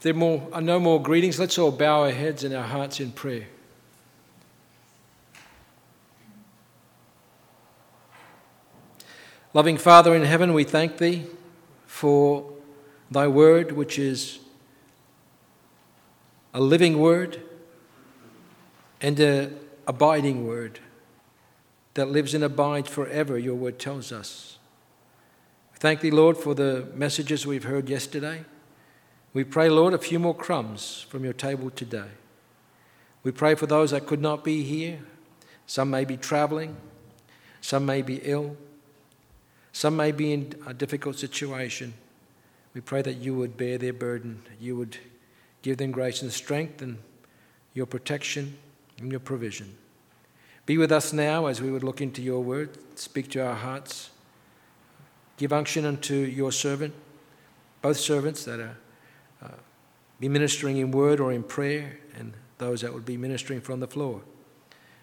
There more, are no more greetings, let's all bow our heads and our hearts in prayer. Loving Father in heaven, we thank Thee for Thy word, which is a living word and an abiding word that lives and abides forever, your word tells us. Thank Thee, Lord, for the messages we've heard yesterday. We pray, Lord, a few more crumbs from your table today. We pray for those that could not be here. Some may be traveling, some may be ill, some may be in a difficult situation. We pray that you would bear their burden, you would give them grace and strength and your protection and your provision. Be with us now as we would look into your word, speak to our hearts. Give unction unto your servant, both servants that are be ministering in word or in prayer, and those that would be ministering from the floor.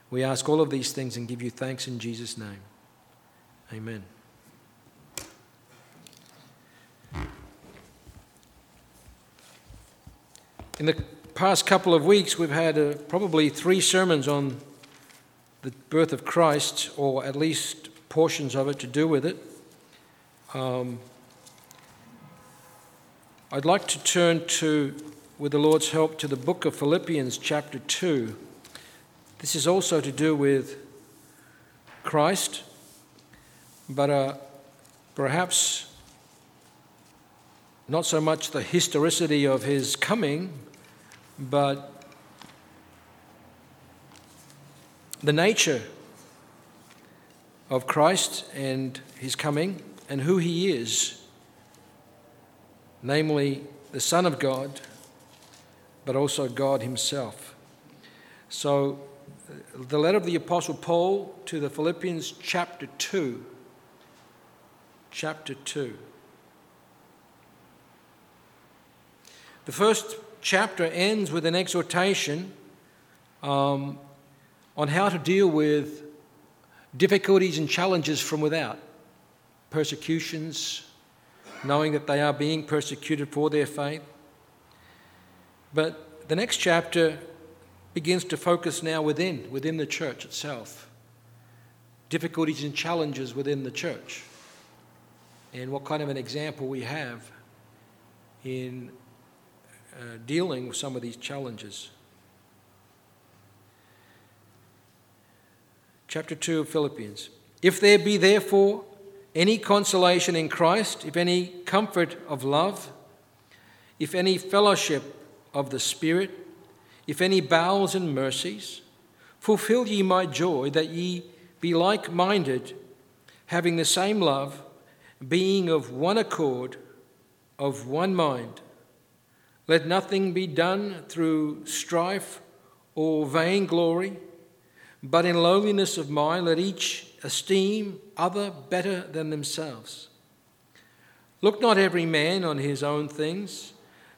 We ask all of these things and give you thanks in Jesus' name. Amen. In the past couple of weeks, we've had uh, probably three sermons on the birth of Christ, or at least portions of it to do with it. Um, I'd like to turn to, with the Lord's help, to the book of Philippians, chapter 2. This is also to do with Christ, but uh, perhaps not so much the historicity of his coming, but the nature of Christ and his coming and who he is namely the Son of God, but also God Himself. So, the letter of the Apostle Paul to the Philippians, chapter 2. Chapter 2. The first chapter ends with an exhortation um, on how to deal with difficulties and challenges from without persecutions, knowing that they are being persecuted for their faith. But the next chapter begins to focus now within, within the church itself. Difficulties and challenges within the church. And what kind of an example we have in uh, dealing with some of these challenges. Chapter 2 of Philippians. If there be therefore any consolation in Christ, if any comfort of love, if any fellowship of the Spirit, if any bowels and mercies, fulfill ye my joy that ye be like minded, having the same love, being of one accord, of one mind. Let nothing be done through strife or vainglory, but in lowliness of mind let each esteem other better than themselves. Look not every man on his own things,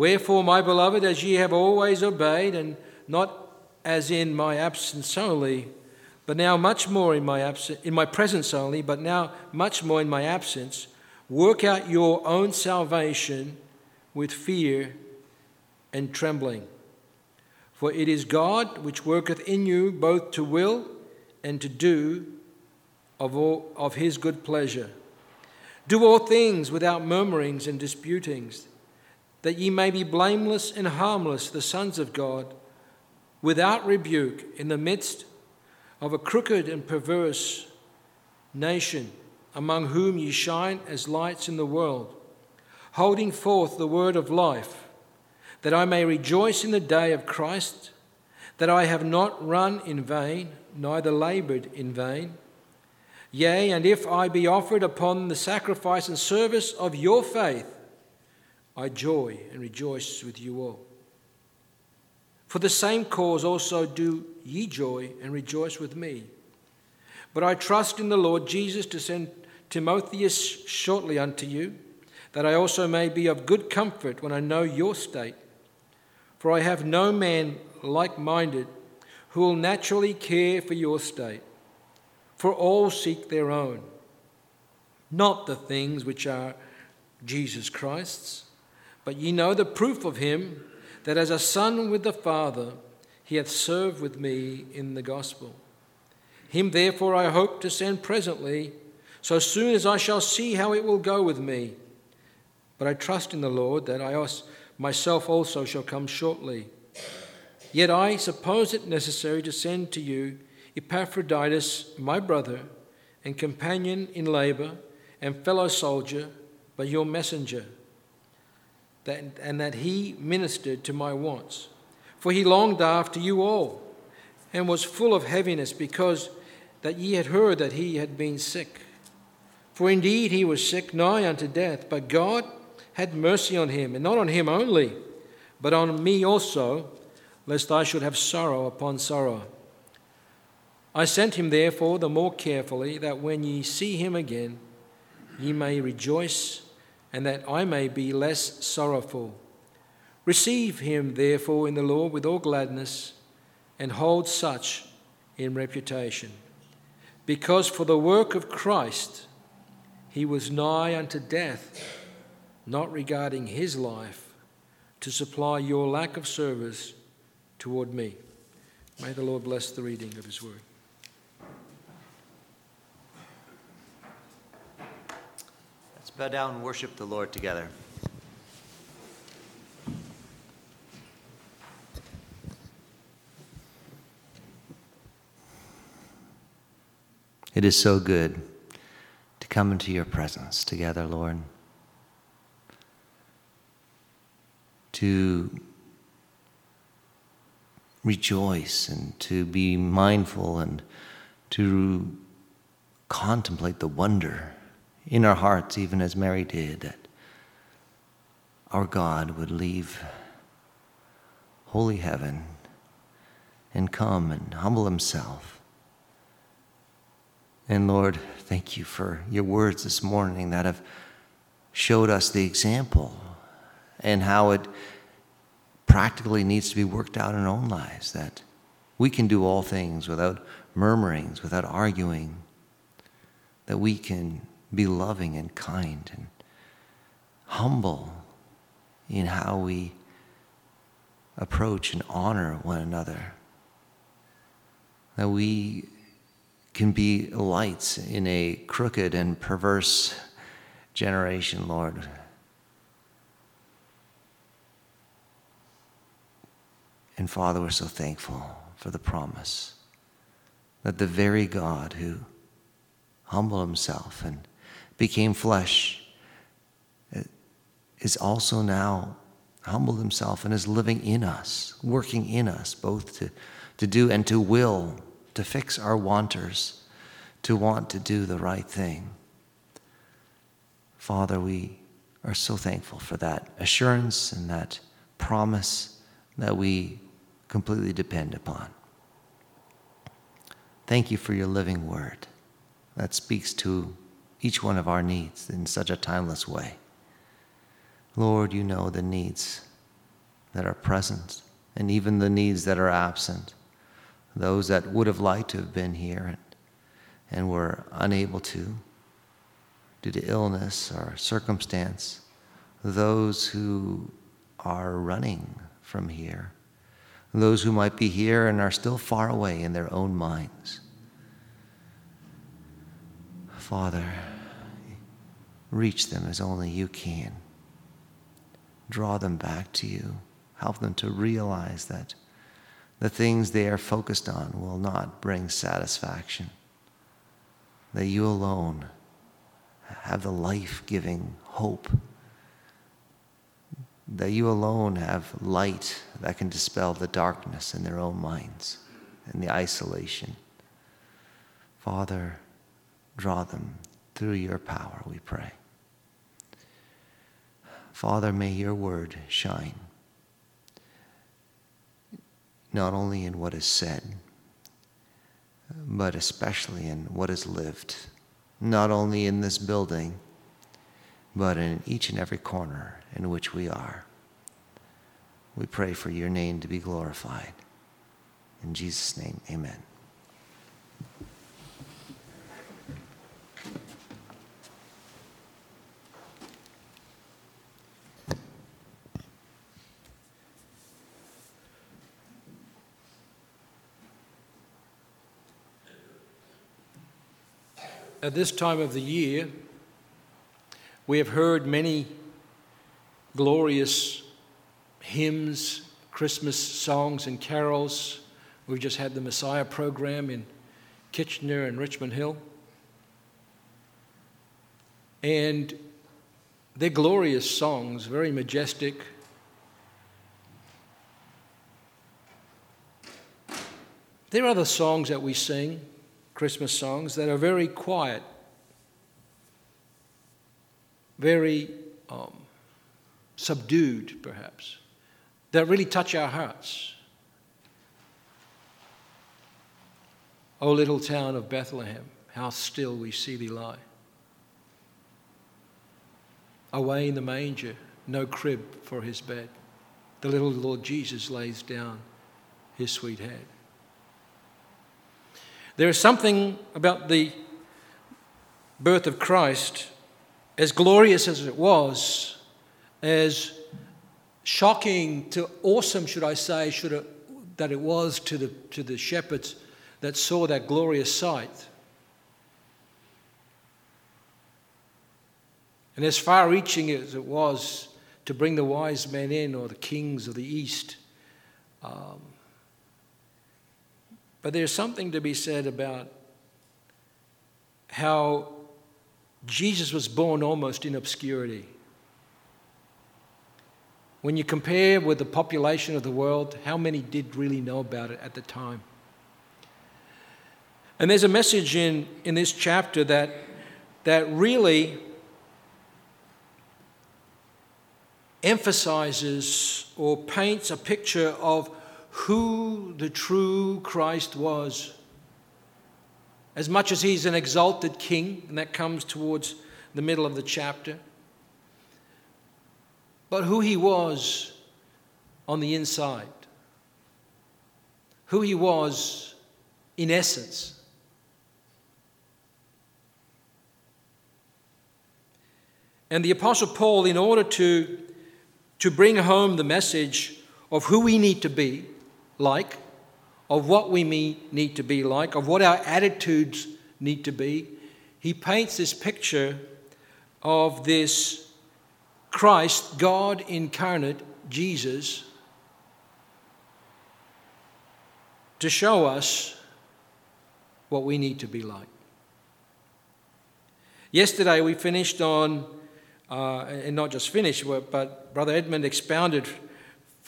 Wherefore, my beloved, as ye have always obeyed, and not as in my absence only, but now much more in my absence, in my presence only, but now much more in my absence, work out your own salvation with fear and trembling. For it is God which worketh in you both to will and to do of, all, of his good pleasure. Do all things without murmurings and disputings, that ye may be blameless and harmless, the sons of God, without rebuke, in the midst of a crooked and perverse nation, among whom ye shine as lights in the world, holding forth the word of life, that I may rejoice in the day of Christ, that I have not run in vain, neither laboured in vain. Yea, and if I be offered upon the sacrifice and service of your faith, I joy and rejoice with you all. For the same cause also do ye joy and rejoice with me. But I trust in the Lord Jesus to send Timotheus shortly unto you, that I also may be of good comfort when I know your state. For I have no man like minded who will naturally care for your state, for all seek their own, not the things which are Jesus Christ's. But ye know the proof of him, that as a son with the Father, he hath served with me in the gospel. Him therefore I hope to send presently, so soon as I shall see how it will go with me. But I trust in the Lord that I myself also shall come shortly. Yet I suppose it necessary to send to you Epaphroditus, my brother, and companion in labor, and fellow soldier, but your messenger that, and that he ministered to my wants. For he longed after you all, and was full of heaviness, because that ye had heard that he had been sick. For indeed he was sick nigh unto death, but God had mercy on him, and not on him only, but on me also, lest I should have sorrow upon sorrow. I sent him therefore the more carefully, that when ye see him again, ye may rejoice and that I may be less sorrowful. Receive him, therefore, in the Lord with all gladness, and hold such in reputation. Because for the work of Christ he was nigh unto death, not regarding his life, to supply your lack of service toward me. May the Lord bless the reading of his word. Bow down and worship the Lord together. It is so good to come into your presence together, Lord. To rejoice and to be mindful and to contemplate the wonder in our hearts, even as Mary did, that our God would leave holy heaven and come and humble himself. And Lord, thank you for your words this morning that have showed us the example and how it practically needs to be worked out in our own lives, that we can do all things without murmurings, without arguing, that we can be loving and kind and humble in how we approach and honor one another. That we can be lights in a crooked and perverse generation, Lord. And Father, we're so thankful for the promise that the very God who humbled himself and became flesh, is also now humbled himself and is living in us, working in us, both to, to do and to will, to fix our wanters, to want to do the right thing. Father, we are so thankful for that assurance and that promise that we completely depend upon. Thank you for your living word that speaks to each one of our needs in such a timeless way. Lord, you know the needs that are present and even the needs that are absent, those that would have liked to have been here and, and were unable to due to illness or circumstance, those who are running from here, those who might be here and are still far away in their own minds. Father, reach them as only you can. draw them back to you. Help them to realize that the things they are focused on will not bring satisfaction. That you alone have the life giving hope. That you alone have light that can dispel the darkness in their own minds and the isolation. Father, draw them through your power, we pray. Father, may your word shine not only in what is said, but especially in what is lived, not only in this building, but in each and every corner in which we are. We pray for your name to be glorified. In Jesus' name, amen. At this time of the year, we have heard many glorious hymns, Christmas songs, and carols. We've just had the Messiah program in Kitchener and Richmond Hill. And they're glorious songs, very majestic. There are other songs that we sing Christmas songs that are very quiet, very um, subdued, perhaps, that really touch our hearts. O little town of Bethlehem, how still we see thee lie. Away in the manger, no crib for his bed. The little Lord Jesus lays down his sweet head. There is something about the birth of Christ, as glorious as it was, as shocking to awesome, should I say, should it, that it was to the, to the shepherds that saw that glorious sight. And as far reaching as it was to bring the wise men in or the kings of the east, um, but there's something to be said about how Jesus was born almost in obscurity. When you compare with the population of the world, how many did really know about it at the time? And there's a message in, in this chapter that, that really emphasizes or paints a picture of who the true Christ was. As much as he's an exalted king, and that comes towards the middle of the chapter, but who he was on the inside, who he was in essence. And the Apostle Paul, in order to, to bring home the message of who we need to be, like, of what we need to be like, of what our attitudes need to be, he paints this picture of this Christ, God incarnate, Jesus, to show us what we need to be like. Yesterday we finished on, uh, and not just finished, but Brother Edmund expounded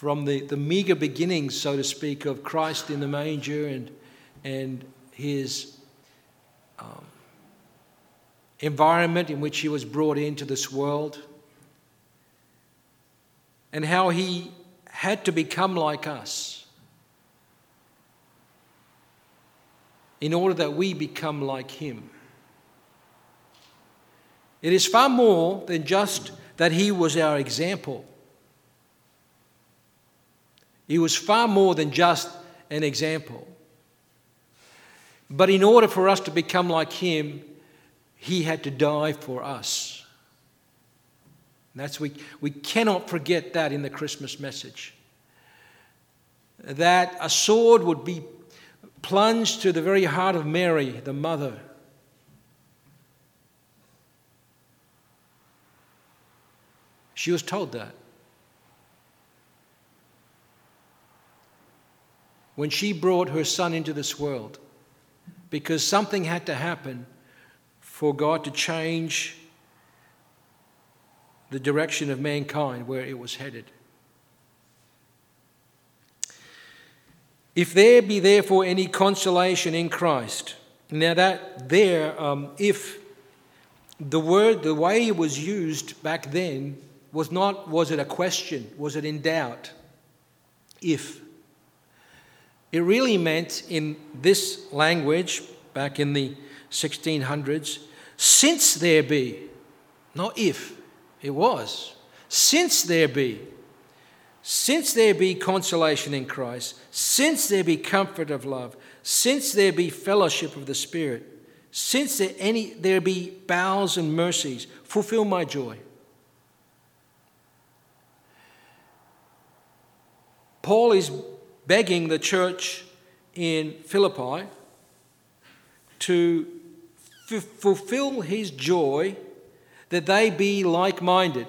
from the, the meager beginnings, so to speak, of Christ in the manger and, and his um, environment in which he was brought into this world, and how he had to become like us in order that we become like him. It is far more than just that he was our example. He was far more than just an example. But in order for us to become like him, he had to die for us. And that's we, we cannot forget that in the Christmas message. That a sword would be plunged to the very heart of Mary, the mother. She was told that. When she brought her son into this world because something had to happen for God to change the direction of mankind where it was headed. If there be therefore any consolation in Christ, now that there, um, if the word, the way it was used back then was not, was it a question? Was it in doubt? If. It really meant in this language, back in the 1600s, since there be, not if, it was, since there be, since there be consolation in Christ, since there be comfort of love, since there be fellowship of the Spirit, since there, any, there be bowels and mercies, fulfill my joy. Paul is begging the church in Philippi to f- fulfill his joy that they be like minded.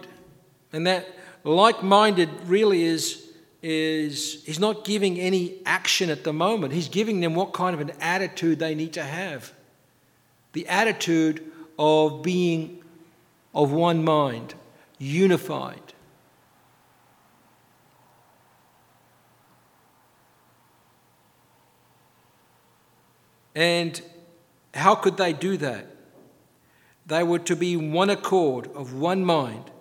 And that like minded really is, is, he's not giving any action at the moment. He's giving them what kind of an attitude they need to have the attitude of being of one mind, unified. And how could they do that? They were to be one accord, of one mind.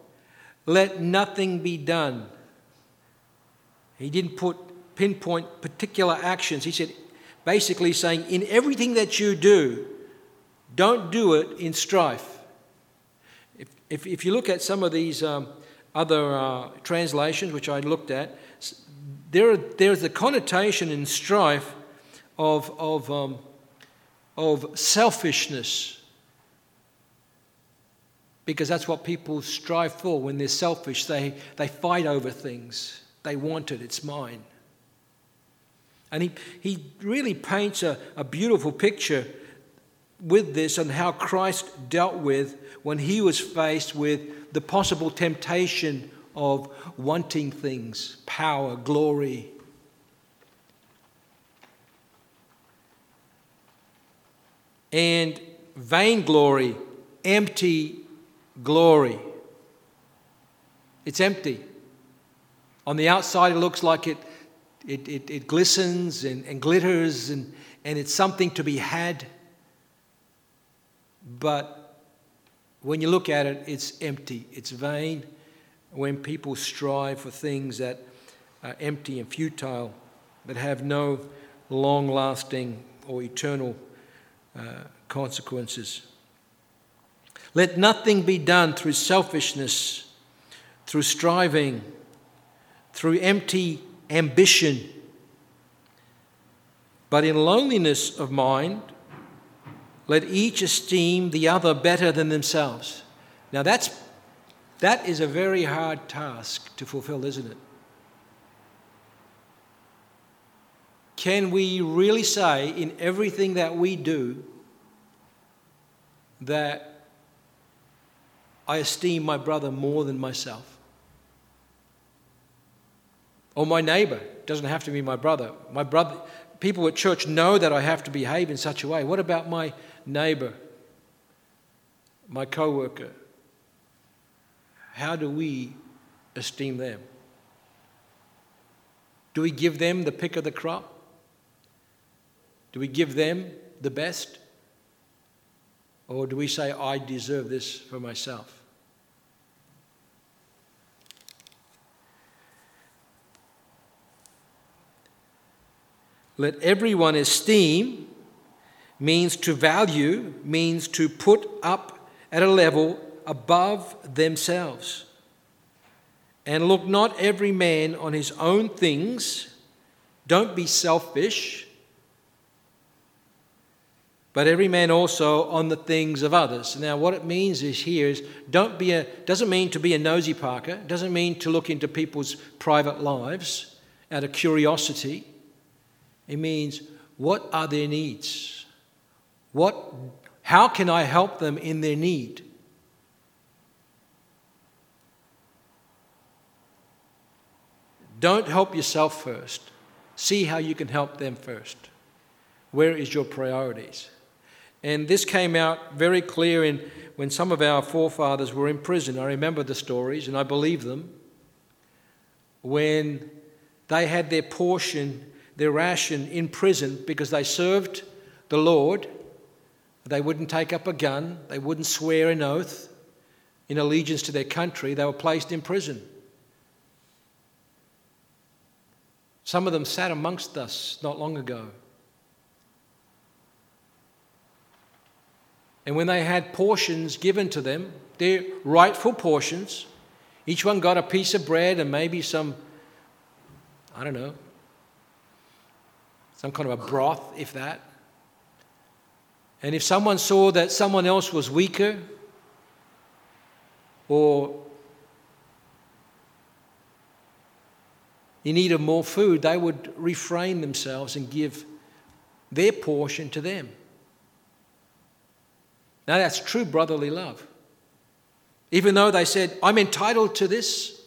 Let nothing be done. He didn't put pinpoint particular actions. He said, basically saying, in everything that you do, don't do it in strife. If, if, if you look at some of these um, other uh, translations, which I looked at, there, there's a connotation in strife of, of, um, of selfishness. Because that's what people strive for when they're selfish. They, they fight over things. They want it, it's mine. And he, he really paints a, a beautiful picture with this and how Christ dealt with when he was faced with the possible temptation of wanting things, power, glory. And vainglory, empty glory. It's empty. On the outside, it looks like it, it, it, it glistens and, and glitters, and, and it's something to be had. But when you look at it, it's empty, it's vain. When people strive for things that are empty and futile, that have no long lasting or eternal uh, consequences. Let nothing be done through selfishness, through striving, through empty ambition, but in loneliness of mind let each esteem the other better than themselves. Now, that's, that is a very hard task to fulfill, isn't it? Can we really say in everything that we do that I esteem my brother more than myself? Or my neighbor, doesn't have to be my brother. My brother, people at church know that I have to behave in such a way. What about my neighbor, my co-worker, how do we esteem them? Do we give them the pick of the crop? Do we give them the best? Or do we say, I deserve this for myself? Let everyone esteem means to value, means to put up at a level above themselves. And look not every man on his own things. Don't be selfish, but every man also on the things of others. Now, what it means is here is don't be a doesn't mean to be a nosy Parker. Doesn't mean to look into people's private lives out of curiosity. It means what are their needs. What, how can I help them in their need? Don't help yourself first. See how you can help them first. Where is your priorities? And this came out very clear in when some of our forefathers were in prison. I remember the stories and I believe them. When they had their portion, their ration in prison because they served the Lord, they wouldn't take up a gun, they wouldn't swear an oath in allegiance to their country, they were placed in prison. Some of them sat amongst us not long ago. And when they had portions given to them, their rightful portions, each one got a piece of bread and maybe some, I don't know, some kind of a broth, if that. And if someone saw that someone else was weaker or in need of more food, they would refrain themselves and give their portion to them. Now, that's true brotherly love. Even though they said, I'm entitled to this,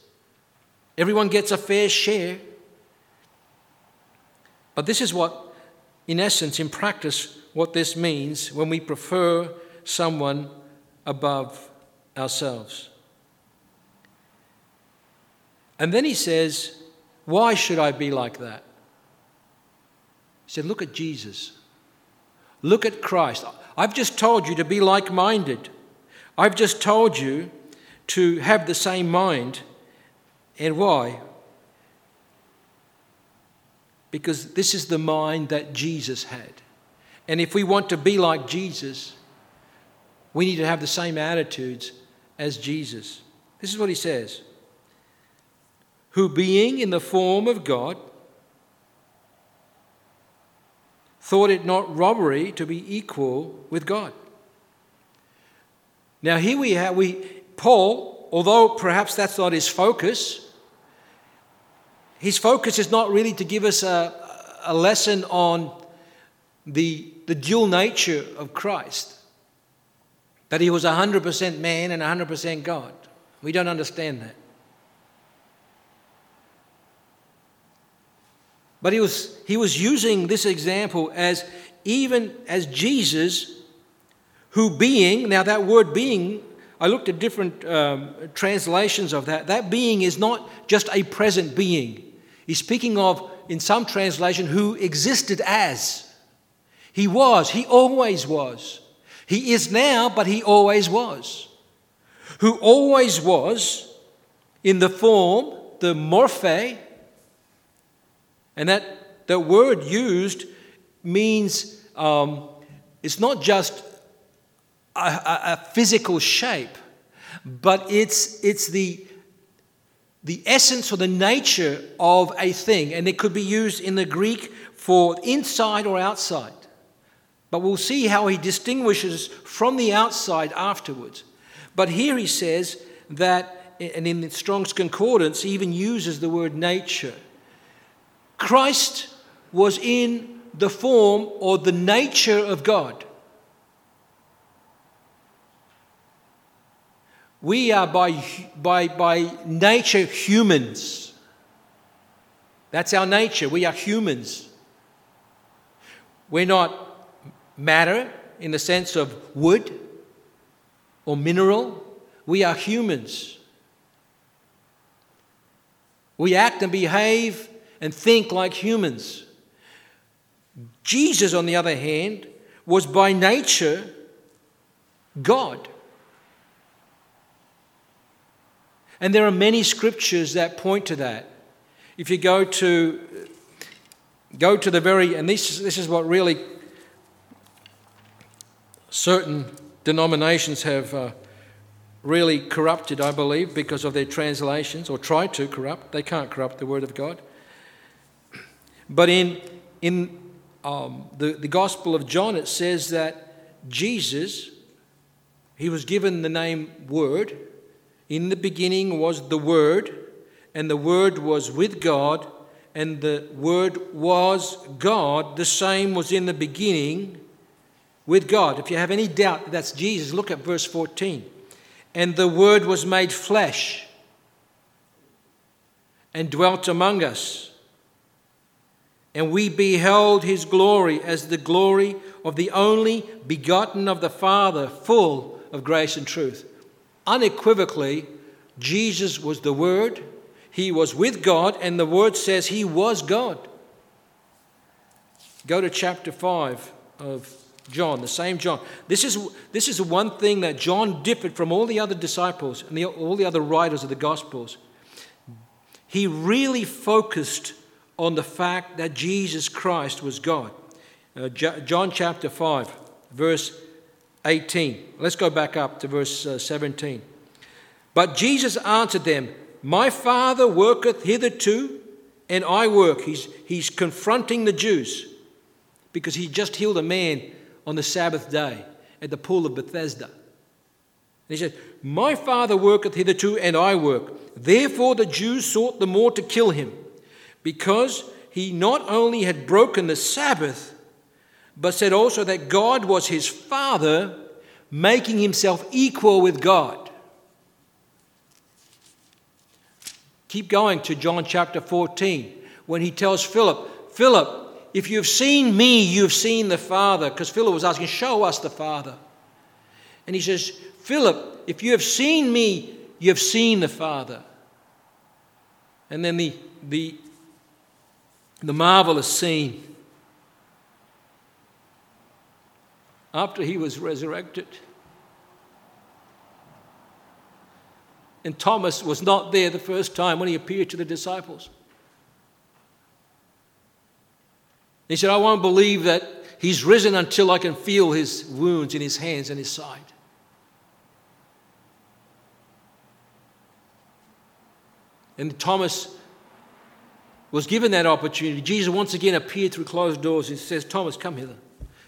everyone gets a fair share. But this is what, in essence, in practice, what this means when we prefer someone above ourselves. And then he says, Why should I be like that? He said, Look at Jesus. Look at Christ. I've just told you to be like minded. I've just told you to have the same mind. And why? Because this is the mind that Jesus had. And if we want to be like Jesus, we need to have the same attitudes as Jesus. This is what he says Who, being in the form of God, thought it not robbery to be equal with God. Now here we have we Paul, although perhaps that's not his focus, his focus is not really to give us a, a lesson on the, the dual nature of Christ. That he was 100% man and 100% God. We don't understand that. But he was, he was using this example as even as Jesus, who being, now that word being, I looked at different um, translations of that. That being is not just a present being. He's speaking of, in some translation, who existed as. He was, he always was. He is now, but he always was. Who always was in the form, the morphe, and that, that word used means um, it's not just a, a, a physical shape, but it's, it's the, the essence or the nature of a thing. And it could be used in the Greek for inside or outside. But we'll see how he distinguishes from the outside afterwards. But here he says that, and in Strong's Concordance, he even uses the word nature. Christ was in the form or the nature of God. We are by, by, by nature humans. That's our nature. We are humans. We're not matter in the sense of wood or mineral. We are humans. We act and behave and think like humans. Jesus, on the other hand, was by nature God. And there are many scriptures that point to that. If you go to go to the very and this this is what really certain denominations have uh, really corrupted, I believe, because of their translations or tried to corrupt. They can't corrupt the word of God. But in, in um, the, the Gospel of John, it says that Jesus, he was given the name Word. In the beginning was the Word, and the Word was with God, and the Word was God. The same was in the beginning with God. If you have any doubt that that's Jesus, look at verse 14. And the Word was made flesh and dwelt among us and we beheld his glory as the glory of the only begotten of the Father, full of grace and truth. Unequivocally, Jesus was the Word, he was with God, and the Word says he was God. Go to chapter 5 of John, the same John. This is, this is one thing that John differed from all the other disciples and the, all the other writers of the Gospels. He really focused on the fact that Jesus Christ was God. Uh, John chapter 5, verse 18. Let's go back up to verse uh, 17. But Jesus answered them, My Father worketh hitherto, and I work. He's, he's confronting the Jews because he just healed a man on the Sabbath day at the pool of Bethesda. And he said, My Father worketh hitherto, and I work. Therefore the Jews sought the more to kill him, because he not only had broken the Sabbath, but said also that God was his Father, making himself equal with God. Keep going to John chapter 14 when he tells Philip, Philip, if you've seen me, you've seen the Father. Because Philip was asking, Show us the Father. And he says, Philip, if you have seen me, you have seen the Father. And then the, the, the marvelous scene after he was resurrected. And Thomas was not there the first time when he appeared to the disciples. He said, I won't believe that he's risen until I can feel his wounds in his hands and his side. And Thomas was given that opportunity. Jesus once again appeared through closed doors and says, Thomas, come hither.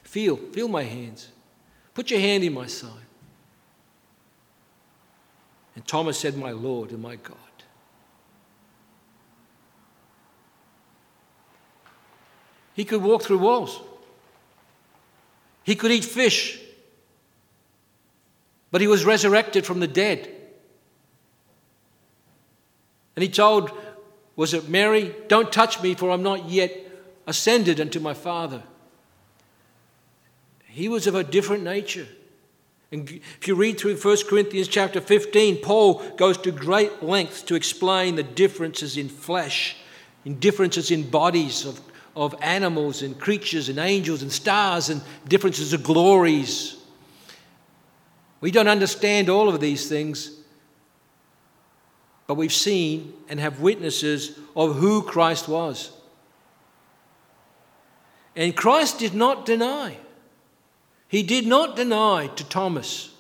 Feel, feel my hands. Put your hand in my side. And Thomas said, My Lord and my God. He could walk through walls. He could eat fish. But he was resurrected from the dead. And he told, was it Mary? Don't touch me, for I'm not yet ascended unto my Father. He was of a different nature. And if you read through 1 Corinthians chapter 15, Paul goes to great lengths to explain the differences in flesh, in differences in bodies of, of animals and creatures and angels and stars and differences of glories. We don't understand all of these things, but we've seen and have witnesses of who Christ was. And Christ did not deny. He did not deny to Thomas,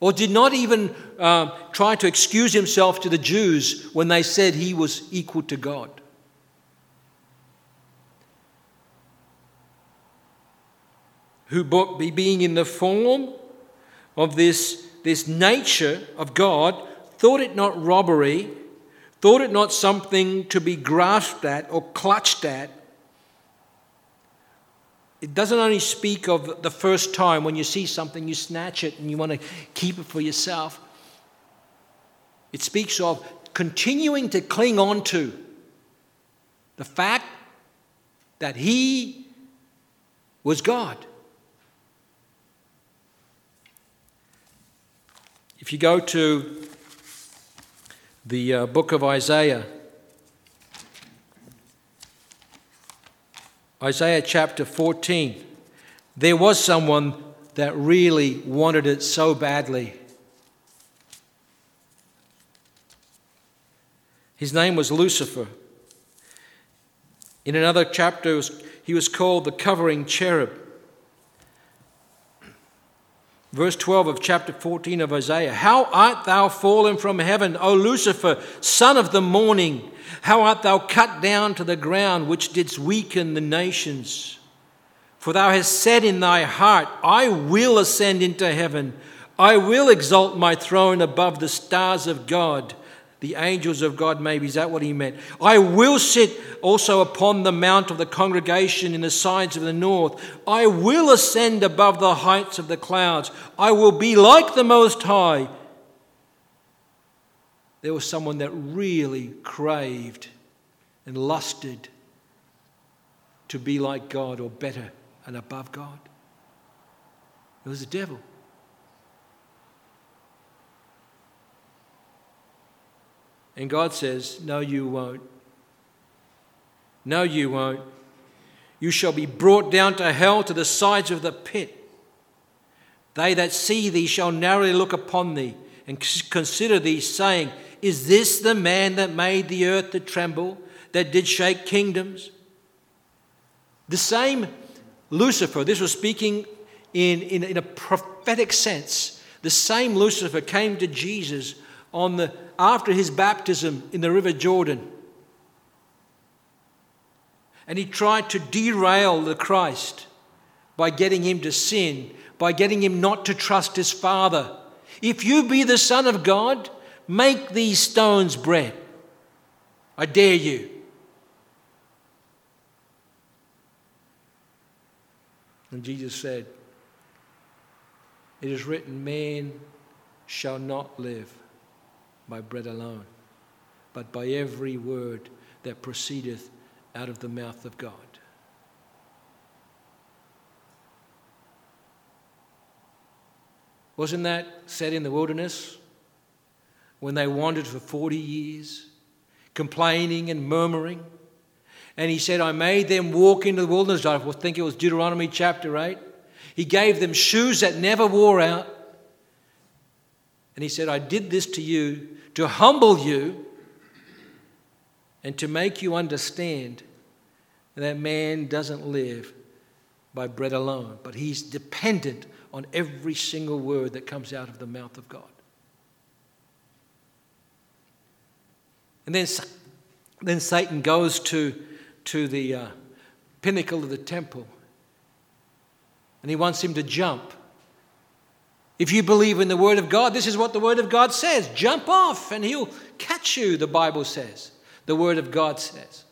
or did not even uh, try to excuse himself to the Jews when they said he was equal to God. Who, being in the form of this, this nature of God, thought it not robbery, thought it not something to be grasped at or clutched at it doesn't only speak of the first time when you see something, you snatch it and you want to keep it for yourself. It speaks of continuing to cling on to the fact that He was God. If you go to the uh, book of Isaiah, Isaiah chapter 14. There was someone that really wanted it so badly. His name was Lucifer. In another chapter, he was called the covering cherub. Verse 12 of chapter 14 of Isaiah How art thou fallen from heaven, O Lucifer, son of the morning? How art thou cut down to the ground, which didst weaken the nations? For thou hast said in thy heart, I will ascend into heaven. I will exalt my throne above the stars of God. The angels of God, maybe. Is that what he meant? I will sit also upon the mount of the congregation in the sides of the north. I will ascend above the heights of the clouds. I will be like the Most High there was someone that really craved and lusted to be like God or better and above God. It was the devil. And God says, No, you won't. No, you won't. You shall be brought down to hell to the sides of the pit. They that see thee shall narrowly look upon thee and consider thee, saying, Is this the man that made the earth to tremble, that did shake kingdoms? The same Lucifer, this was speaking in, in, in a prophetic sense, the same Lucifer came to Jesus on the, after his baptism in the River Jordan. And he tried to derail the Christ by getting him to sin, by getting him not to trust his Father. If you be the Son of God, make these stones bread. I dare you. And Jesus said, It is written, man shall not live by bread alone, but by every word that proceedeth out of the mouth of God. Wasn't that said in the wilderness when they wandered for 40 years, complaining and murmuring? And he said, I made them walk into the wilderness. I think it was Deuteronomy chapter 8. He gave them shoes that never wore out. And he said, I did this to you to humble you and to make you understand that man doesn't live by bread alone, but he's dependent on every single word that comes out of the mouth of God. And then, then Satan goes to, to the uh, pinnacle of the temple and he wants him to jump. If you believe in the Word of God, this is what the Word of God says jump off and he'll catch you, the Bible says. The Word of God says.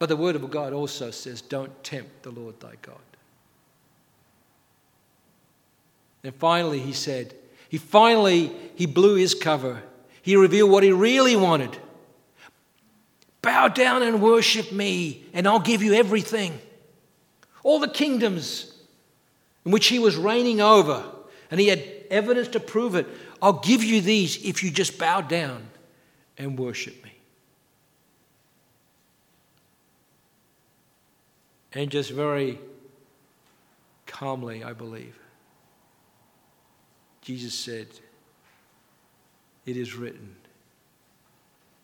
But the Word of God also says, don't tempt the Lord thy God. And finally, he said, he finally, he blew his cover. He revealed what he really wanted. Bow down and worship me, and I'll give you everything. All the kingdoms in which he was reigning over, and he had evidence to prove it. I'll give you these if you just bow down and worship me. And just very calmly, I believe, Jesus said, It is written,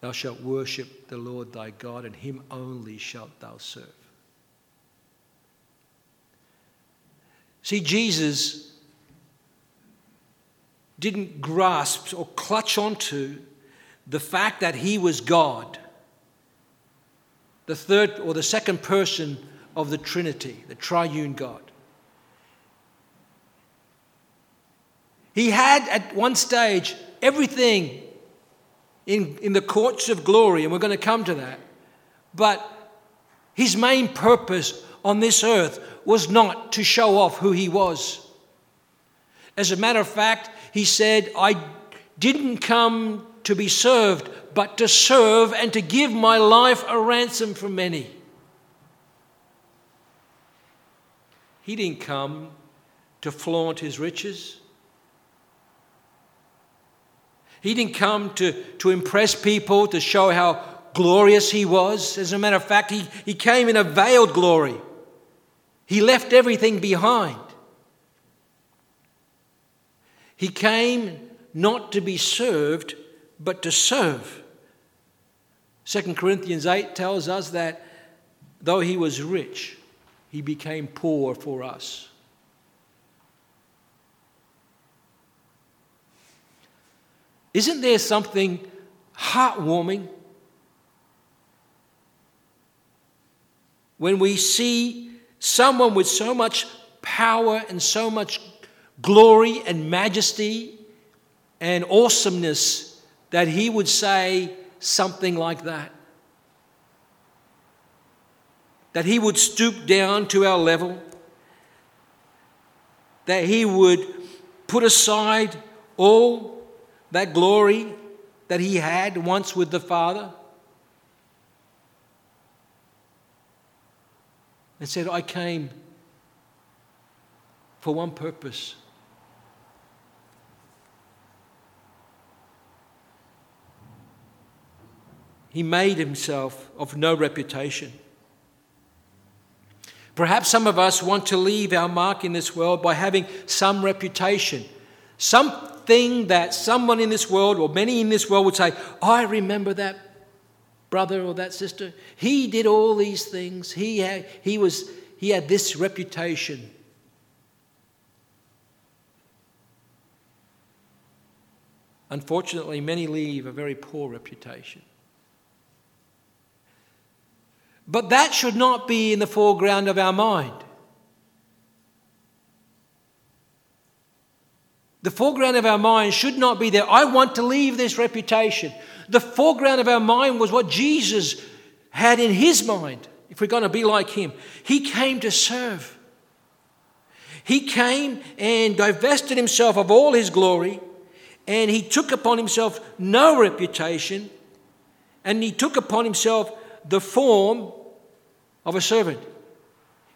Thou shalt worship the Lord thy God, and him only shalt thou serve. See, Jesus didn't grasp or clutch onto the fact that he was God, the third or the second person of the Trinity, the triune God. He had at one stage everything in, in the courts of glory, and we're going to come to that. But his main purpose on this earth was not to show off who he was. As a matter of fact, he said, I didn't come to be served, but to serve and to give my life a ransom for many. He didn't come to flaunt his riches. He didn't come to, to impress people, to show how glorious he was. As a matter of fact, he, he came in a veiled glory. He left everything behind. He came not to be served, but to serve. 2 Corinthians 8 tells us that though he was rich, he became poor for us. Isn't there something heartwarming when we see someone with so much power and so much glory and majesty and awesomeness that he would say something like that? That he would stoop down to our level, that he would put aside all that glory that he had once with the Father? And said, I came for one purpose. He made himself of no reputation. Perhaps some of us want to leave our mark in this world by having some reputation, something that someone in this world or many in this world would say, I remember that brother or that sister. He did all these things. He had, he was, he had this reputation. Unfortunately, many leave a very poor reputation. But that should not be in the foreground of our mind. The foreground of our mind should not be there. I want to leave this reputation. The foreground of our mind was what Jesus had in his mind, if we're going to be like him. He came to serve. He came and divested himself of all his glory, and he took upon himself no reputation, and he took upon himself the form of a servant.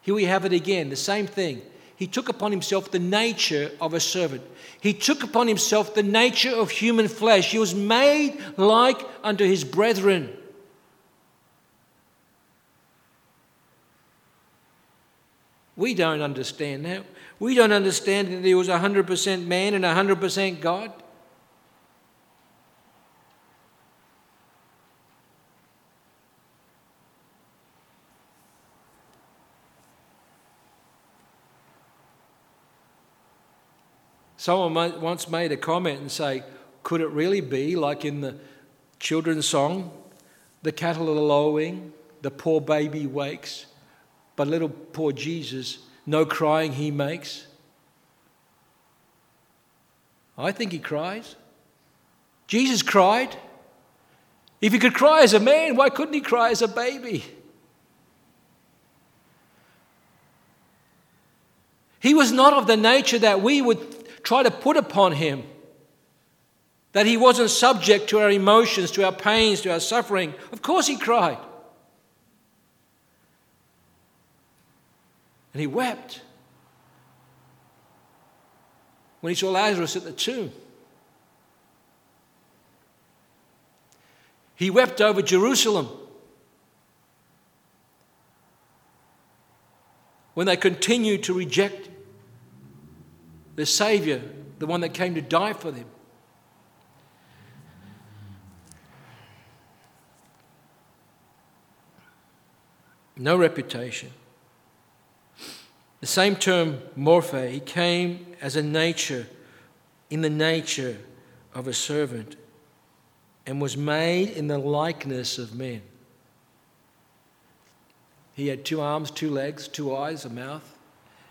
Here we have it again, the same thing. He took upon himself the nature of a servant. He took upon himself the nature of human flesh. He was made like unto his brethren. We don't understand that. We don't understand that he was 100% man and 100% God. Someone once made a comment and say, could it really be like in the children's song, the cattle are lowing, the poor baby wakes, but little poor Jesus, no crying he makes? I think he cries. Jesus cried. If he could cry as a man, why couldn't he cry as a baby? He was not of the nature that we would try to put upon him. That he wasn't subject to our emotions, to our pains, to our suffering. Of course, he cried. And he wept when he saw Lazarus at the tomb. He wept over Jerusalem when they continued to reject the Savior, the one that came to die for them. No reputation. The same term, morphe, he came as a nature, in the nature of a servant, and was made in the likeness of men. He had two arms, two legs, two eyes, a mouth.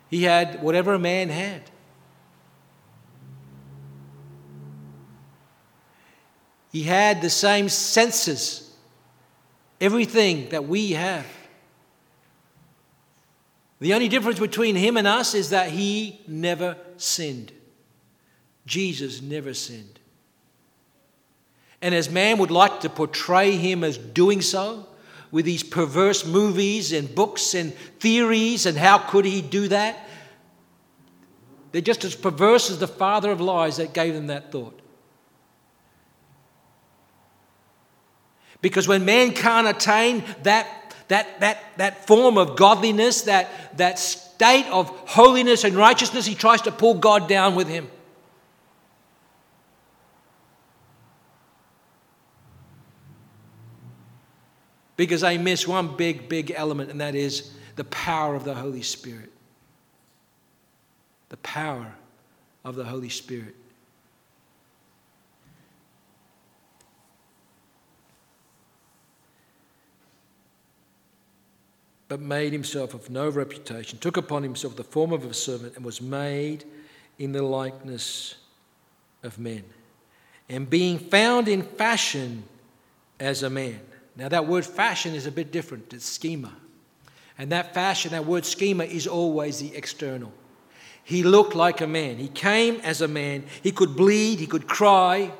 He had whatever a man had. He had the same senses, everything that we have. The only difference between him and us is that he never sinned. Jesus never sinned. And as man would like to portray him as doing so, with these perverse movies and books and theories, and how could he do that? They're just as perverse as the father of lies that gave them that thought. Because when man can't attain that, that, that, that form of godliness, that, that state of holiness and righteousness, he tries to pull God down with him. Because they miss one big, big element, and that is the power of the Holy Spirit. The power of the Holy Spirit. But made himself of no reputation, took upon himself the form of a servant, and was made in the likeness of men. And being found in fashion as a man. Now, that word fashion is a bit different, it's schema. And that fashion, that word schema, is always the external. He looked like a man. He came as a man. He could bleed, he could cry,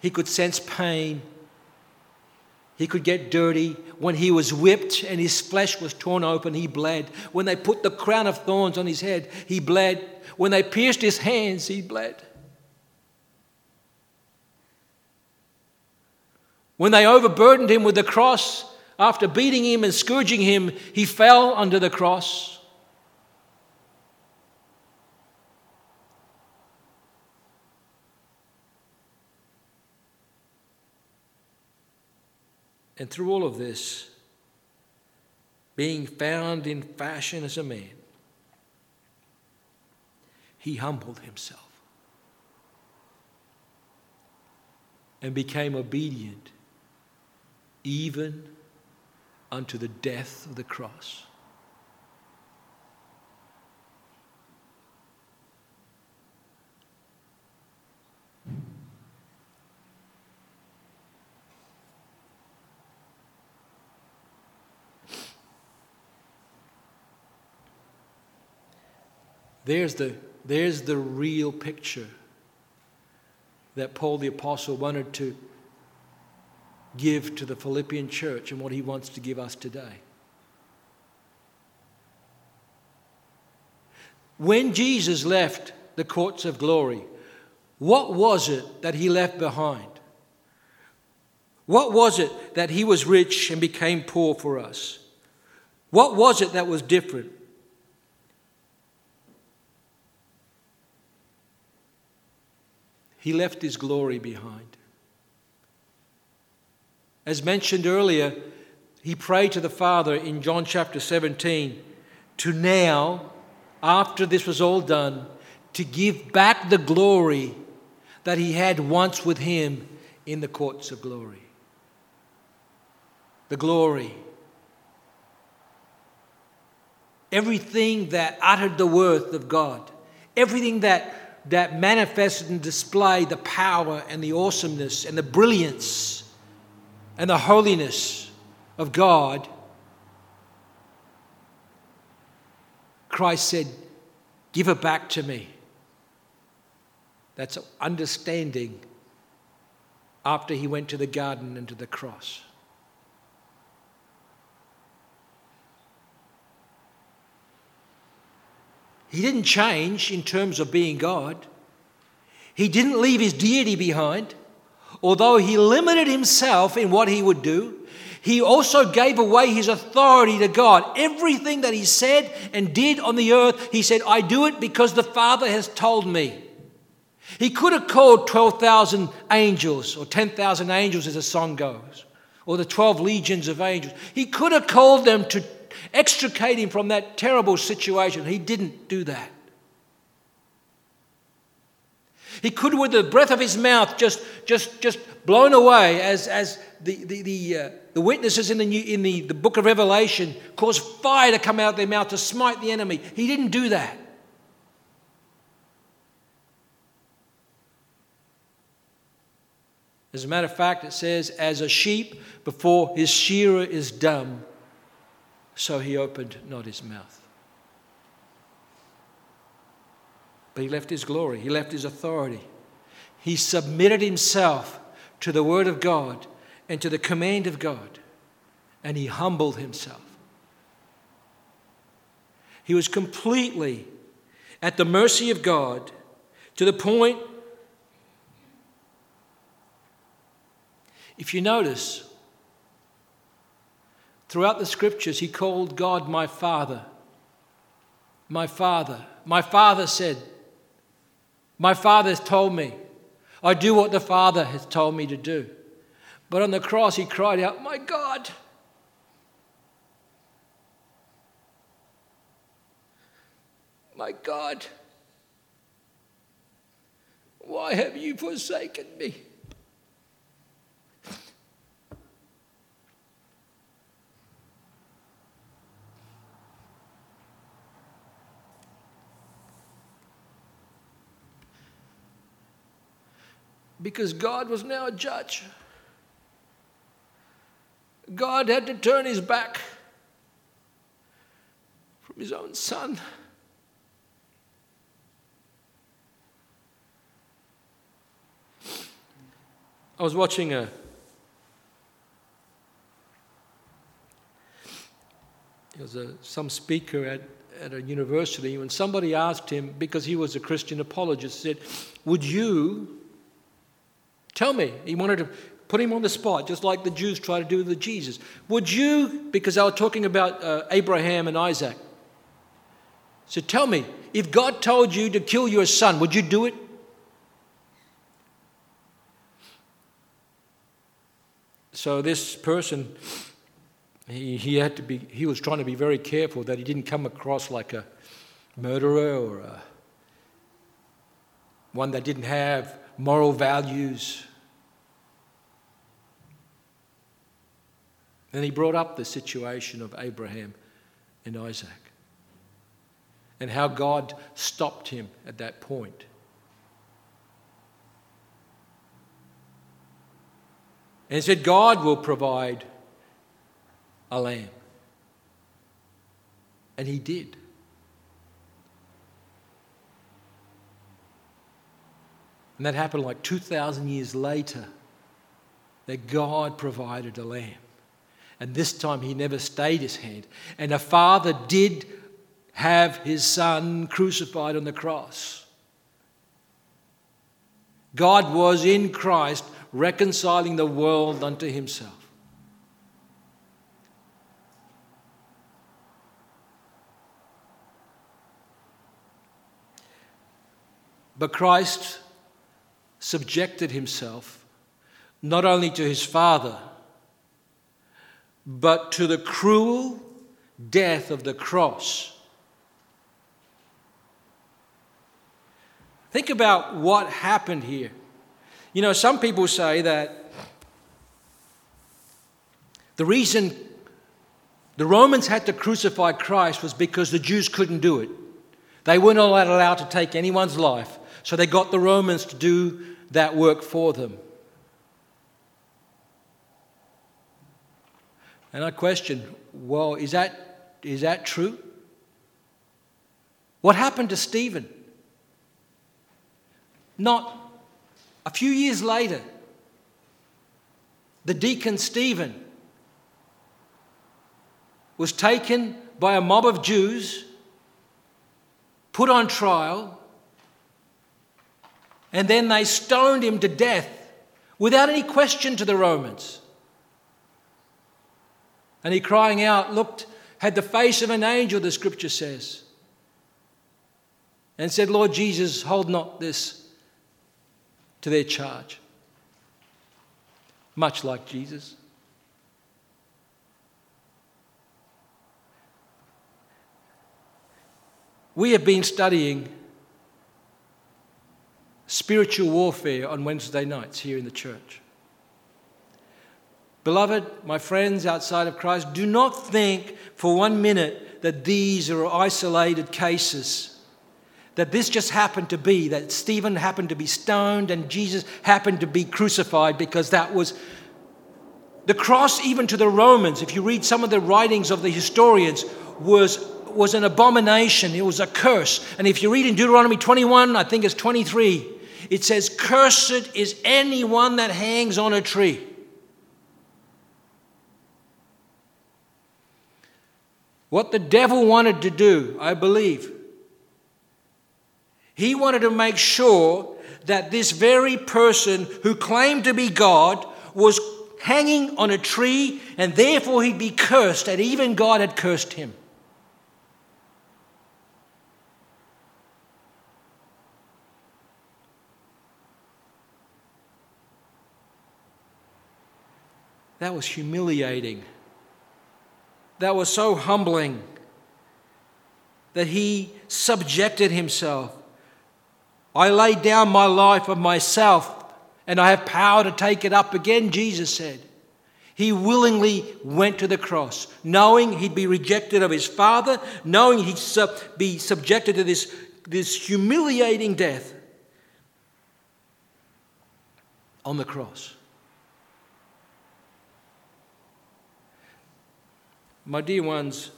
He could sense pain. He could get dirty. When he was whipped and his flesh was torn open, he bled. When they put the crown of thorns on his head, he bled. When they pierced his hands, he bled. When they overburdened him with the cross, after beating him and scourging him, he fell under the cross. And through all of this, being found in fashion as a man, he humbled himself and became obedient even unto the death of the cross. There's the, there's the real picture that Paul the Apostle wanted to give to the Philippian church and what he wants to give us today. When Jesus left the courts of glory, what was it that he left behind? What was it that he was rich and became poor for us? What was it that was different? He left his glory behind. As mentioned earlier, he prayed to the Father in John chapter 17 to now, after this was all done, to give back the glory that he had once with him in the courts of glory. The glory. Everything that uttered the worth of God, everything that that manifested and displayed the power and the awesomeness and the brilliance and the holiness of God, Christ said, Give it back to me. That's understanding after he went to the garden and to the cross. He didn't change in terms of being God. He didn't leave his deity behind. Although he limited himself in what he would do, he also gave away his authority to God. Everything that he said and did on the earth, he said, I do it because the Father has told me. He could have called 12,000 angels or 10,000 angels, as the song goes, or the 12 legions of angels. He could have called them to extricate him from that terrible situation. He didn't do that. He could, with the breath of his mouth, just, just, just blown away as, as the, the, the, uh, the witnesses in, the, new, in the, the book of Revelation caused fire to come out of their mouth to smite the enemy. He didn't do that. As a matter of fact, it says, as a sheep before his shearer is dumb, so he opened not his mouth. But he left his glory, he left his authority. He submitted himself to the word of God and to the command of God, and he humbled himself. He was completely at the mercy of God to the point, if you notice, Throughout the scriptures, he called God my Father. My Father. My Father said, My Father has told me. I do what the Father has told me to do. But on the cross, he cried out, My God. My God, why have you forsaken me? Because God was now a judge. God had to turn his back from his own son. I was watching a there was a, some speaker at, at a university, when somebody asked him, because he was a Christian apologist, said, Would you tell me? He wanted to put him on the spot, just like the Jews try to do with Jesus. Would you, because they were talking about uh, Abraham and Isaac, so tell me, if God told you to kill your son, would you do it? So this person, he, he had to be, he was trying to be very careful that he didn't come across like a murderer or a, one that didn't have moral values. Then he brought up the situation of Abraham and Isaac and how God stopped him at that point. And said, God will provide a lamb. And he did. And that happened like 2,000 years later that God provided a lamb. And this time he never stayed his hand. And a father did have his son crucified on the cross. God was in Christ reconciling the world unto himself. But Christ subjected himself not only to his Father, but to the cruel death of the cross. Think about what happened here. You know, some people say that the reason the Romans had to crucify Christ was because the Jews couldn't do it. They weren't allowed to take anyone's life, so they got the Romans to do that work for them. And I question, well, is that, is that true? What happened to Stephen? Not a few years later, the deacon Stephen was taken by a mob of Jews, put on trial, and then they stoned him to death without any question to the Romans. And he crying out, looked, had the face of an angel, the scripture says, and said, Lord Jesus, hold not this to their charge. Much like Jesus. We have been studying spiritual warfare on Wednesday nights here in the church. Beloved, my friends outside of Christ, do not think for one minute that these are isolated cases that this just happened to be, that Stephen happened to be stoned and Jesus happened to be crucified because that was the cross, even to the Romans, if you read some of the writings of the historians, was, was an abomination. It was a curse. And if you read in Deuteronomy 21, I think it's 23, it says, Cursed is anyone that hangs on a tree. What the devil wanted to do, I believe, he wanted to make sure that this very person who claimed to be God was hanging on a tree and therefore he'd be cursed, and even God had cursed him. That was humiliating. That was so humbling that he subjected himself I lay down my life of myself and I have power to take it up again, Jesus said. He willingly went to the cross, knowing he'd be rejected of his Father, knowing he'd be subjected to this, this humiliating death on the cross. My dear ones,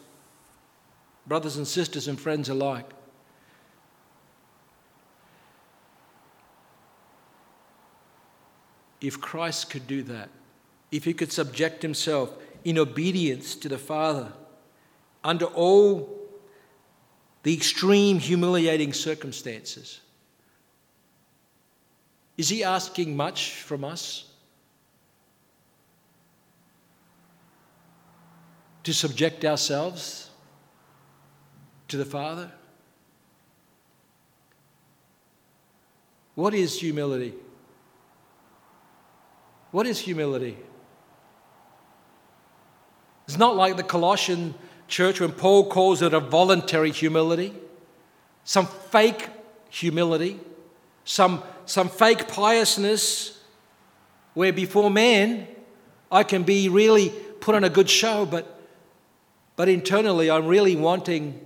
brothers and sisters and friends alike, if Christ could do that, if he could subject himself in obedience to the Father under all the extreme humiliating circumstances. Is he asking much from us? To subject ourselves to the Father? What is humility? What is humility? It's not like the Colossian church when Paul calls it a voluntary humility, some fake humility, some, some fake piousness where before man I can be really put on a good show, but, but internally I'm really wanting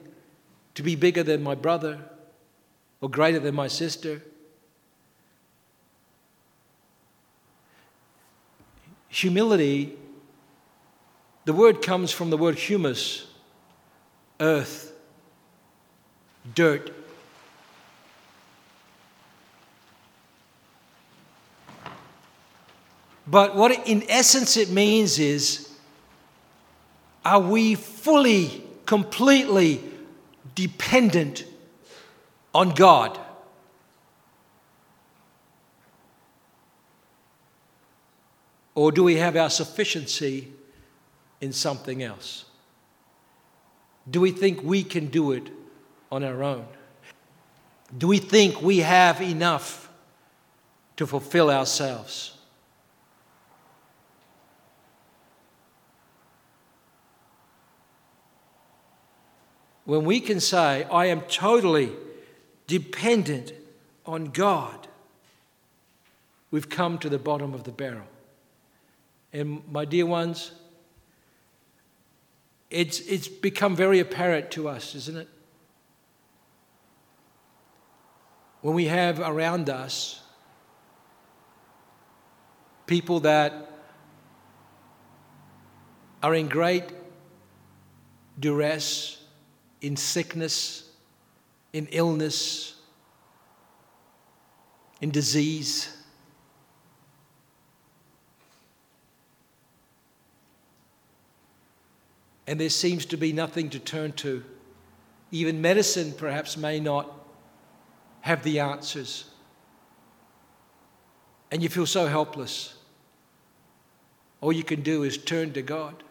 to be bigger than my brother or greater than my sister. Humility, the word comes from the word humus, earth, dirt. But what in essence it means is are we fully, completely dependent on God? Or do we have our sufficiency in something else? Do we think we can do it on our own? Do we think we have enough to fulfill ourselves? When we can say, I am totally dependent on God, we've come to the bottom of the barrel. And my dear ones, it's, it's become very apparent to us, isn't it? When we have around us people that are in great duress, in sickness, in illness, in disease. and there seems to be nothing to turn to. Even medicine perhaps may not have the answers. And you feel so helpless. All you can do is turn to God.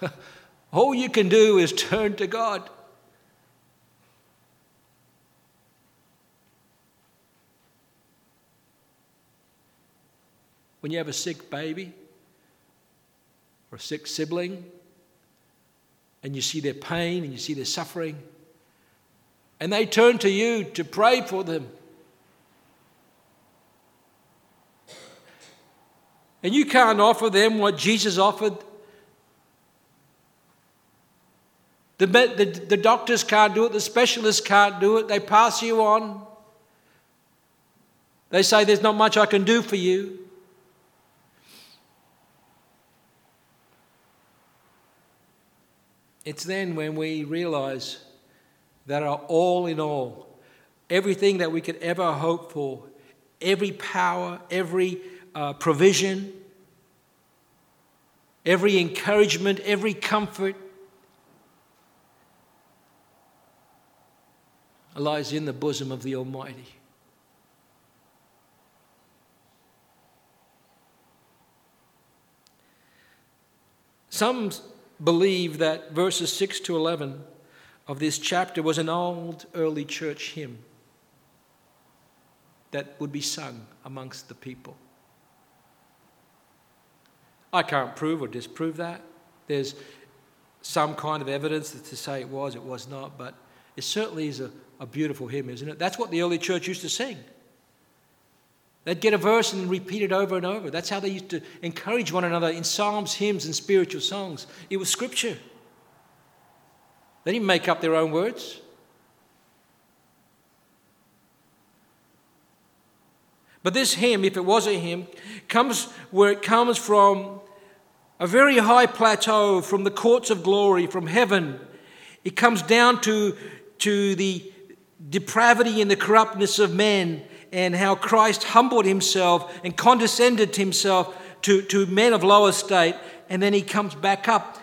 All you can do is turn to God. When you have a sick baby or a sick sibling, and you see their pain and you see their suffering, and they turn to you to pray for them. And you can't offer them what Jesus offered. The, the, the doctors can't do it, the specialists can't do it, they pass you on. They say, There's not much I can do for you. It's then when we realize that our all in all, everything that we could ever hope for, every power, every uh, provision, every encouragement, every comfort lies in the bosom of the Almighty. Some believe that verses 6 to 11 of this chapter was an old early church hymn that would be sung amongst the people. I can't prove or disprove that. There's some kind of evidence to say it was, it was not, but it certainly is a, a beautiful hymn, isn't it? That's what the early church used to sing. They'd get a verse and repeat it over and over. That's how they used to encourage one another in psalms, hymns, and spiritual songs. It was scripture. They didn't make up their own words. But this hymn, if it was a hymn, comes where it comes from a very high plateau from the courts of glory, from heaven. It comes down to, to the depravity and the corruptness of men and how Christ humbled himself and condescended himself to, to men of low estate, and then he comes back up.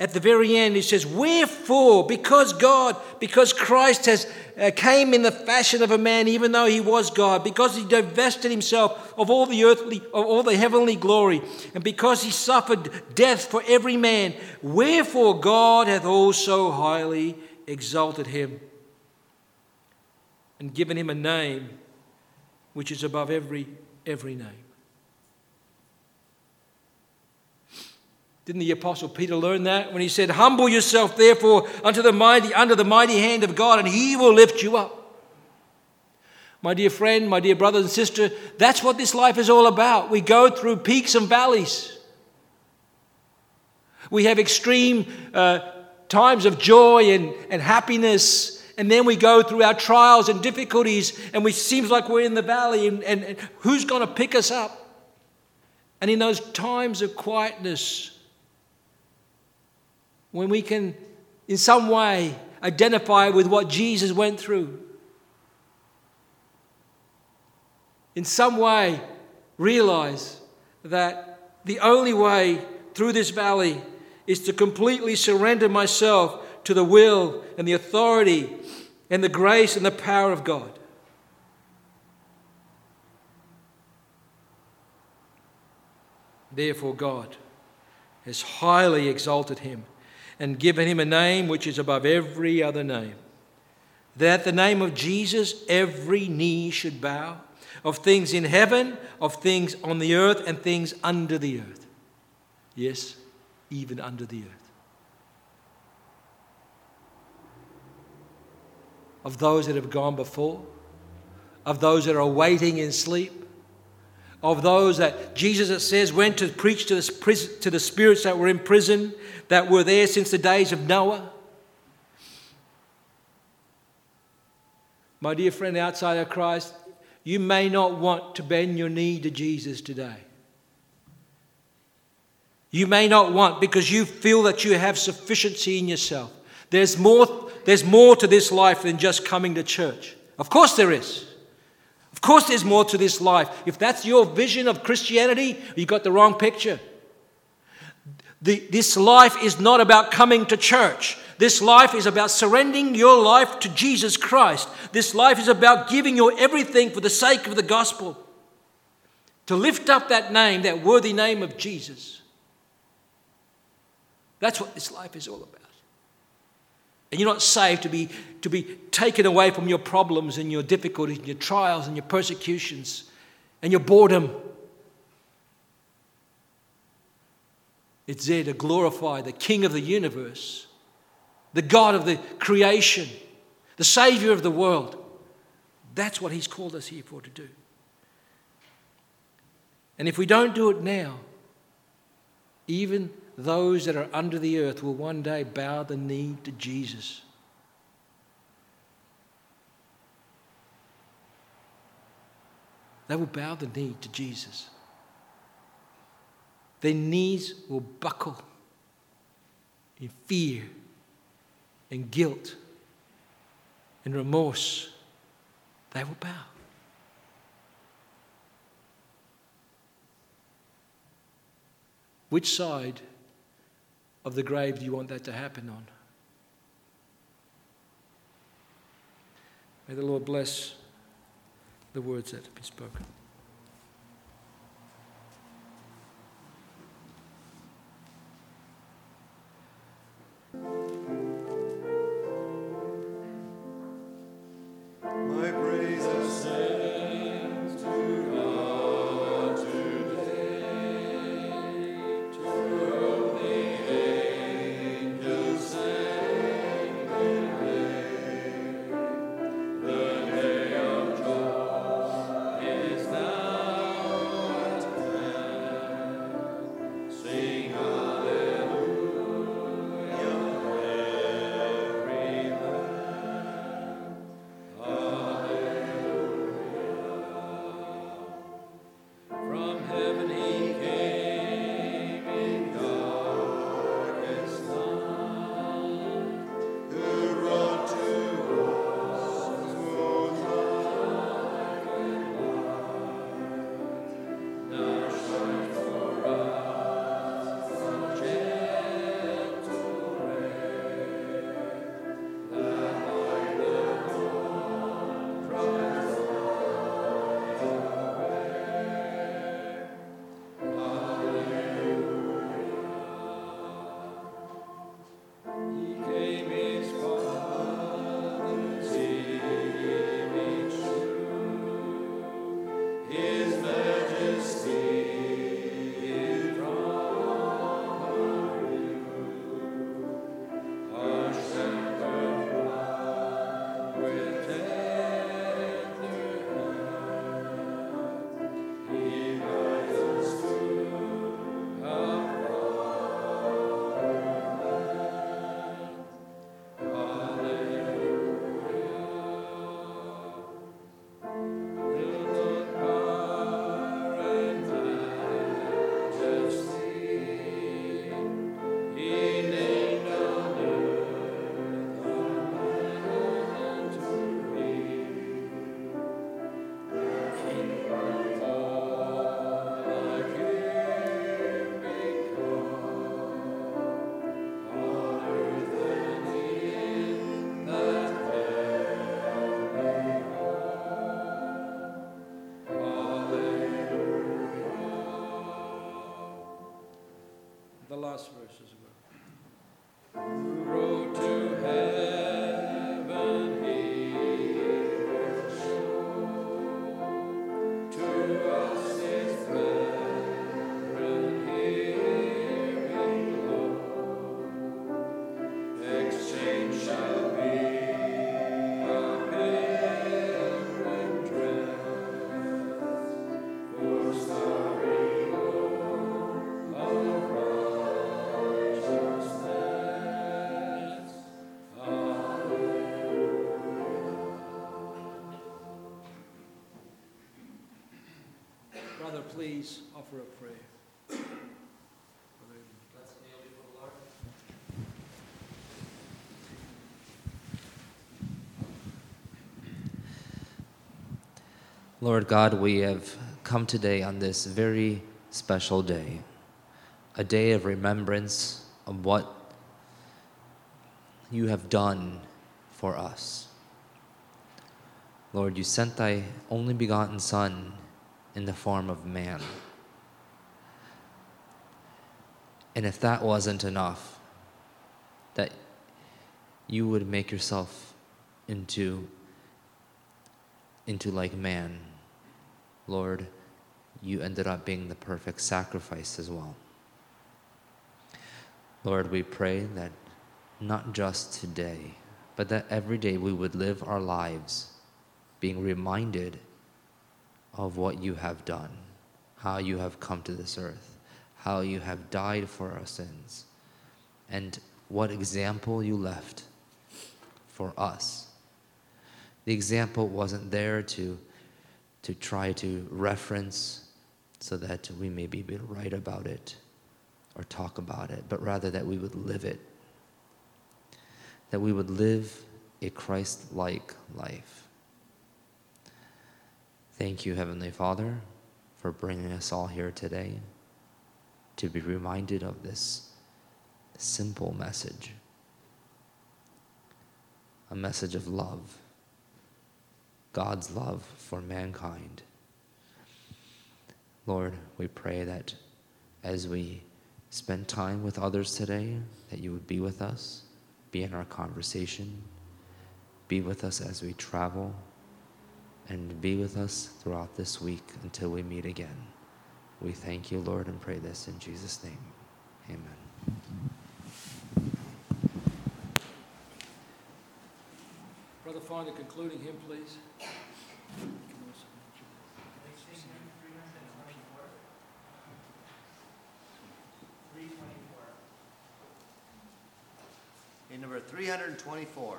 At the very end, he says, Wherefore? Because God, because Christ has uh, came in the fashion of a man, even though he was God, because he divested himself of all the earthly, of all the heavenly glory, and because he suffered death for every man, wherefore God hath also highly exalted him and given him a name which is above every every name. Didn't the apostle Peter learn that when he said, "Humble yourself therefore unto the mighty under the mighty hand of God and he will lift you up." My dear friend, my dear brother and sister, that's what this life is all about. We go through peaks and valleys. We have extreme uh, times of joy and, and happiness, and then we go through our trials and difficulties, and we seems like we're in the valley, and, and, and who's going to pick us up? And in those times of quietness, when we can, in some way, identify with what Jesus went through, in some way, realize that the only way through this valley is to completely surrender myself to the will and the authority and the grace and the power of God. Therefore, God has highly exalted him and given him a name which is above every other name. That at the name of Jesus every knee should bow, of things in heaven, of things on the earth, and things under the earth. Yes, even under the earth. Of those that have gone before, of those that are waiting in sleep, of those that Jesus, it says, went to preach to the, to the spirits that were in prison, that were there since the days of Noah. My dear friend outside of Christ, you may not want to bend your knee to Jesus today. You may not want because you feel that you have sufficiency in yourself. There's more, there's more to this life than just coming to church. Of course, there is. Of course, there's more to this life. If that's your vision of Christianity, you've got the wrong picture. The, this life is not about coming to church. This life is about surrendering your life to Jesus Christ. This life is about giving your everything for the sake of the gospel. To lift up that name, that worthy name of Jesus. That's what this life is all about. And you're not saved to be, to be taken away from your problems and your difficulties and your trials and your persecutions and your boredom. It's there to glorify the King of the universe, the God of the creation, the Savior of the world. That's what He's called us here for to do. And if we don't do it now, even those that are under the earth will one day bow the knee to Jesus. They will bow the knee to Jesus. Their knees will buckle in fear and guilt and remorse. They will bow. Which side of the grave do you want that to happen on? May the Lord bless the words that have been spoken. My praises. As please offer a prayer. Lord God, we have come today on this very special day, a day of remembrance of what you have done for us. Lord, you sent thy only begotten Son in the form of man. And if that wasn't enough, that you would make yourself into into like man, Lord, you ended up being the perfect sacrifice as well. Lord, we pray that not just today, but that every day we would live our lives being reminded of what you have done, how you have come to this earth, how you have died for our sins, and what example you left for us. The example wasn't there to, to try to reference so that we may be able to write about it or talk about it, but rather that we would live it. That we would live a Christ like life. Thank you, Heavenly Father, for bringing us all here today to be reminded of this simple message a message of love. God's love for mankind. Lord, we pray that as we spend time with others today, that you would be with us, be in our conversation, be with us as we travel, and be with us throughout this week until we meet again. We thank you, Lord, and pray this in Jesus' name. Amen. Brother, find a concluding hymn, please. In number 324.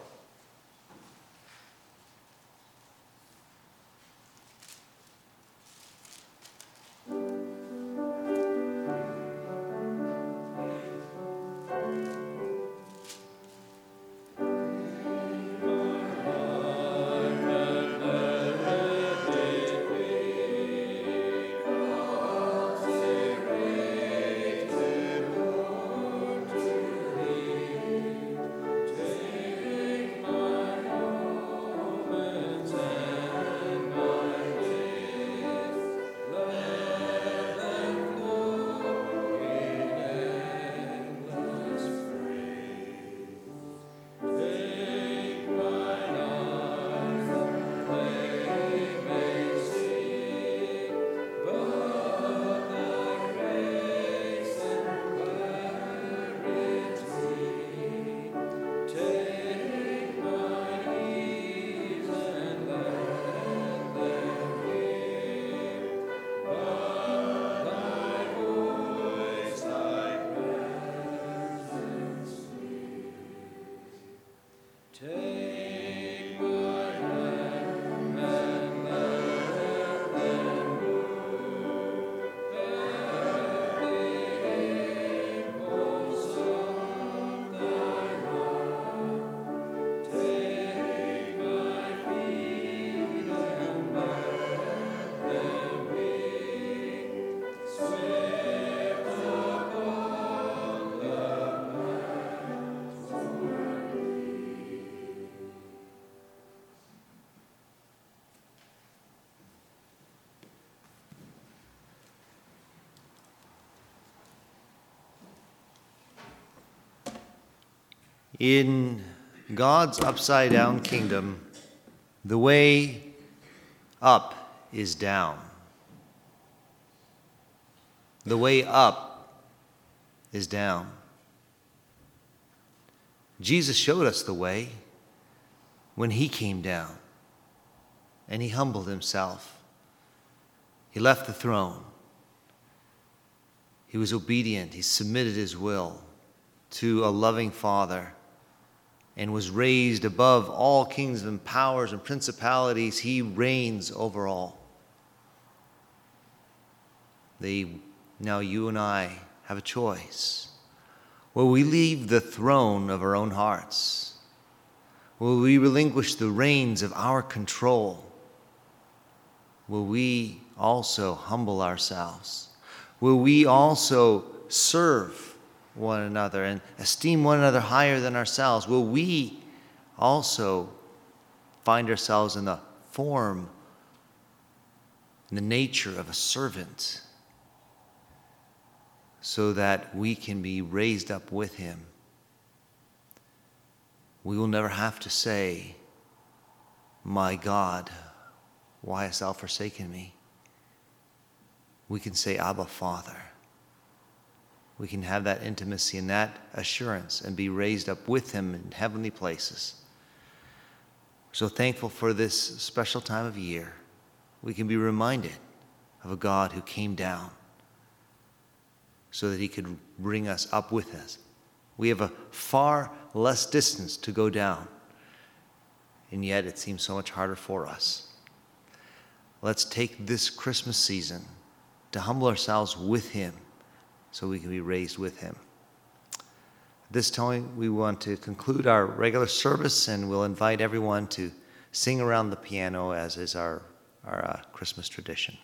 In God's upside down kingdom, the way up is down. The way up is down. Jesus showed us the way when he came down and he humbled himself. He left the throne. He was obedient. He submitted his will to a loving Father and was raised above all kings and powers and principalities. He reigns over all. They, now you and I have a choice. Will we leave the throne of our own hearts? Will we relinquish the reins of our control? Will we also humble ourselves? Will we also serve one another and esteem one another higher than ourselves? Will we also find ourselves in the form, in the nature of a servant? so that we can be raised up with him. We will never have to say, My God, why hast thou forsaken me? We can say, Abba, Father. We can have that intimacy and that assurance and be raised up with him in heavenly places. So thankful for this special time of year. We can be reminded of a God who came down so that he could bring us up with us. We have a far less distance to go down, and yet it seems so much harder for us. Let's take this Christmas season to humble ourselves with him so we can be raised with him. At this time, we want to conclude our regular service, and we'll invite everyone to sing around the piano as is our, our uh, Christmas tradition.